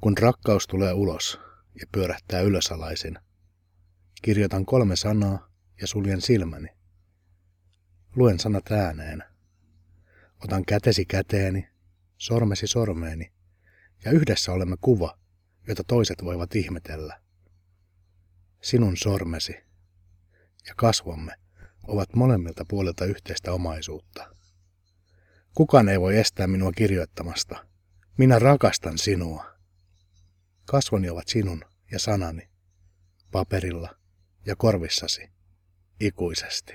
Kun rakkaus tulee ulos ja pyörähtää ylösalaisin, kirjoitan kolme sanaa ja suljen silmäni. Luen sanat ääneen. Otan kätesi käteeni, sormesi sormeeni, ja yhdessä olemme kuva, jota toiset voivat ihmetellä. Sinun sormesi ja kasvomme ovat molemmilta puolilta yhteistä omaisuutta. Kukaan ei voi estää minua kirjoittamasta. Minä rakastan sinua. Kasvoni ovat sinun ja sanani, paperilla ja korvissasi, ikuisesti.